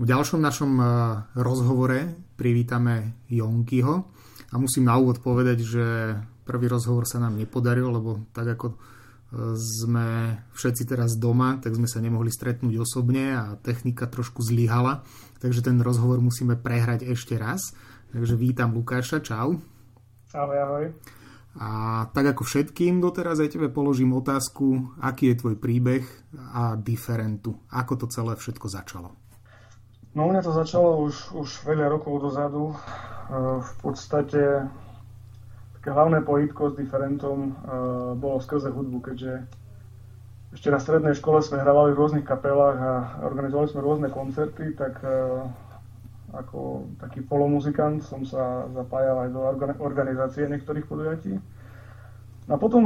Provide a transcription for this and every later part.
V ďalšom našom e, rozhovore privítame Jonkyho a musím na úvod povedať, že prvý rozhovor sa nám nepodaril, lebo tak ako e, sme všetci teraz doma, tak sme sa nemohli stretnúť osobne a technika trošku zlyhala, takže ten rozhovor musíme prehrať ešte raz. Takže vítam Lukáša, čau. Ahoj, ahoj. A tak ako všetkým doteraz aj tebe položím otázku, aký je tvoj príbeh a diferentu, ako to celé všetko začalo. No u mňa to začalo už, už veľa rokov dozadu. E, v podstate také hlavné pojitko s diferentom e, bolo skrze hudbu, keďže ešte na strednej škole sme hrávali v rôznych kapelách a organizovali sme rôzne koncerty, tak e, ako taký polomuzikant som sa zapájal aj do organizácie niektorých podujatí. A potom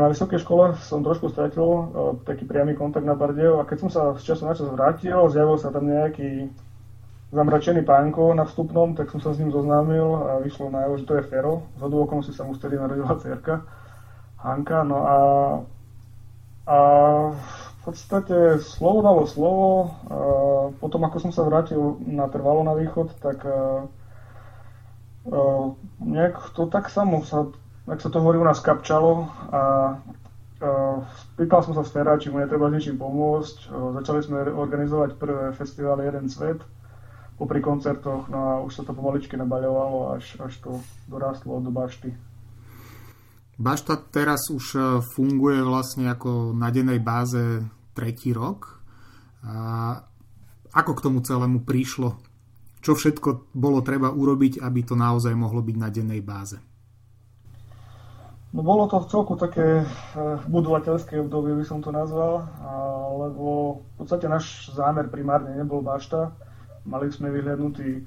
na vysokej škole som trošku stratil taký priamy kontakt na Bardejov a keď som sa z času na čas vrátil, zjavil sa tam nejaký zamračený pánko na vstupnom, tak som sa s ním zoznámil a vyšlo na že to je Fero. Z si sa mu vtedy narodila cerka Hanka. No a, a v podstate slovo dalo slovo. A potom ako som sa vrátil na trvalo na východ, tak a, nejak to tak samo sa ak sa to hovorí u nás kapčalo a Pýtal som sa Sfera, či mu netreba s niečím pomôcť. Začali sme organizovať prvé festivály Jeden svet popri koncertoch, no a už sa to pomaličky nabaľovalo, až, až to dorástlo do bašty. Bašta teraz už e, funguje vlastne ako na dennej báze tretí rok. A ako k tomu celému prišlo? Čo všetko bolo treba urobiť, aby to naozaj mohlo byť na dennej báze? No bolo to v celku také e, budovateľské obdobie, by som to nazval, lebo v podstate náš zámer primárne nebol bašta. Mali sme vyhľadnutý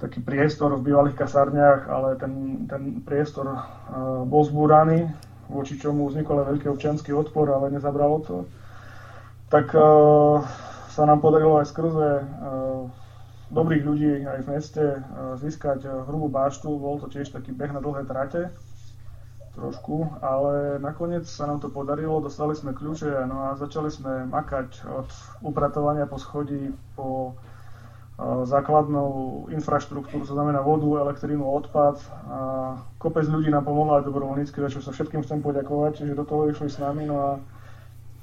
taký priestor v bývalých kasárniach, ale ten, ten priestor e, bol zbúraný, voči čomu vznikol aj veľký občianský odpor, ale nezabralo to. Tak e, sa nám podarilo aj skrze dobrých ľudí aj v meste získať hrubú baštu. Bol to tiež taký beh na dlhé trate trošku, ale nakoniec sa nám to podarilo, dostali sme kľúče no a začali sme makať od upratovania po schodí po základnú infraštruktúru, to znamená vodu, elektrínu, odpad. A kopec ľudí nám pomohla aj dobrovoľnícky, za čo sa všetkým chcem poďakovať, že do toho išli s nami. No a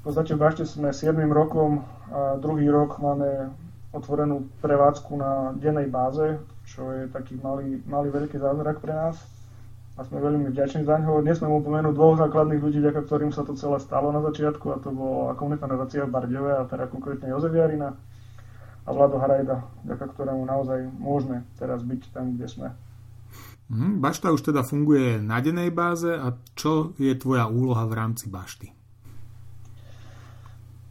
v podstate v Bašte sme 7 rokom a druhý rok máme otvorenú prevádzku na dennej báze, čo je taký malý, malý veľký zázrak pre nás a sme veľmi vďační za ňo. Dnes sme mu pomenúť dvoch základných ľudí, ďaká ktorým sa to celé stalo na začiatku a to bola komunitná nadácia v Bardeve a teda konkrétne Jozef Jarina a Vlado Harajda, ďaká ktorému naozaj môžeme teraz byť tam, kde sme. Hmm, bašta už teda funguje na dennej báze a čo je tvoja úloha v rámci Bašty?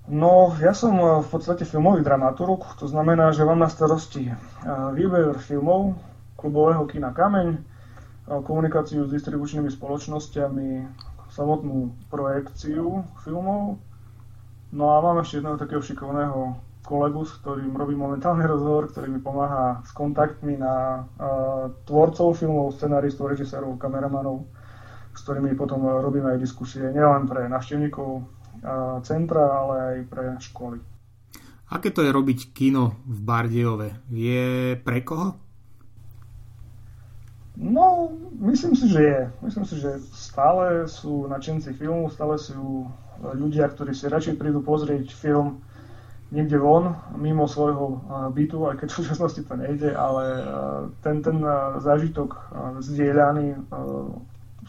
No, ja som v podstate filmový dramaturg, to znamená, že mám na starosti výber filmov klubového kina Kameň, komunikáciu s distribučnými spoločnosťami, samotnú projekciu filmov. No a mám ešte jedného takého šikovného kolegu, s ktorým robím momentálny rozhovor, ktorý mi pomáha s kontaktmi na uh, tvorcov filmov, scenaristov, režisérov, kameramanov, s ktorými potom robíme aj diskusie nielen pre návštevníkov uh, centra, ale aj pre školy. Aké to je robiť kino v Bardejove? Je pre koho? No, myslím si, že je. Myslím si, že stále sú nadšenci filmu, stále sú ľudia, ktorí si radšej prídu pozrieť film niekde von, mimo svojho bytu, aj keď v súčasnosti to nejde, ale ten, ten zážitok zdieľaný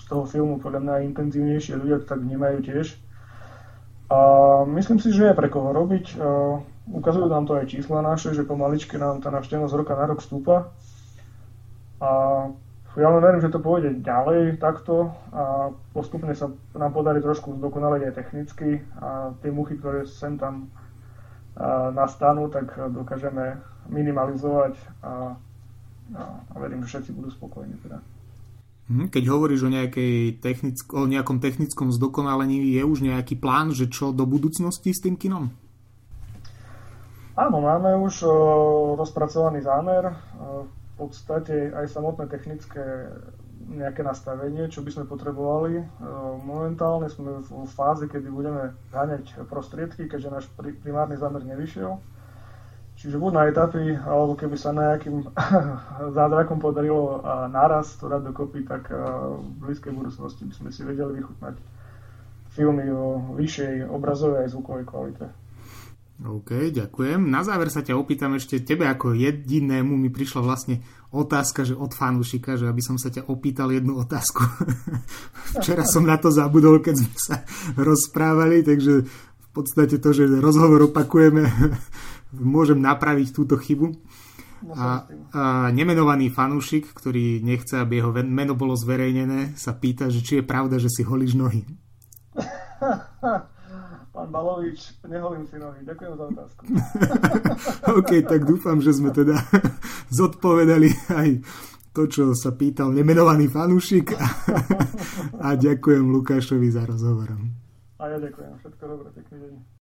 z toho filmu podľa mňa intenzívnejšie, ľudia to tak vnímajú tiež. A myslím si, že je pre koho robiť. Ukazujú nám to aj čísla naše, že pomaličky nám tá návštevnosť roka na rok stúpa. A ja len verím, že to pôjde ďalej takto a postupne sa nám podarí trošku zdokonaliť aj technicky a tie muchy, ktoré sem tam nastanú, tak dokážeme minimalizovať a, a, a verím, že všetci budú spokojní. Teda. Mhm, keď hovoríš o, nejakej technick- o nejakom technickom zdokonalení, je už nejaký plán, že čo do budúcnosti s tým kinom? Áno, máme už o, rozpracovaný zámer. O, podstate aj samotné technické nejaké nastavenie, čo by sme potrebovali. E, momentálne sme v fáze, kedy budeme zháňať prostriedky, keďže náš primárny zámer nevyšiel. Čiže buď na etapy, alebo keby sa nejakým zázrakom podarilo naraz to dať dokopy, tak v blízkej budúcnosti by sme si vedeli vychutnať filmy o vyššej obrazovej aj zvukovej kvalite. OK, ďakujem. Na záver sa ťa opýtam ešte, tebe ako jedinému mi prišla vlastne otázka, že od fanúšika, že aby som sa ťa opýtal jednu otázku. Včera som na to zabudol, keď sme sa rozprávali, takže v podstate to, že rozhovor opakujeme, môžem napraviť túto chybu. No, a, a nemenovaný fanúšik, ktorý nechce, aby jeho meno bolo zverejnené, sa pýta, že či je pravda, že si holíš nohy. Pán Balovič, neholím si nohy. Ďakujem za otázku. OK, tak dúfam, že sme teda zodpovedali aj to, čo sa pýtal nemenovaný fanúšik. a ďakujem Lukášovi za rozhovor. A ja ďakujem. Všetko dobré, pekný deň.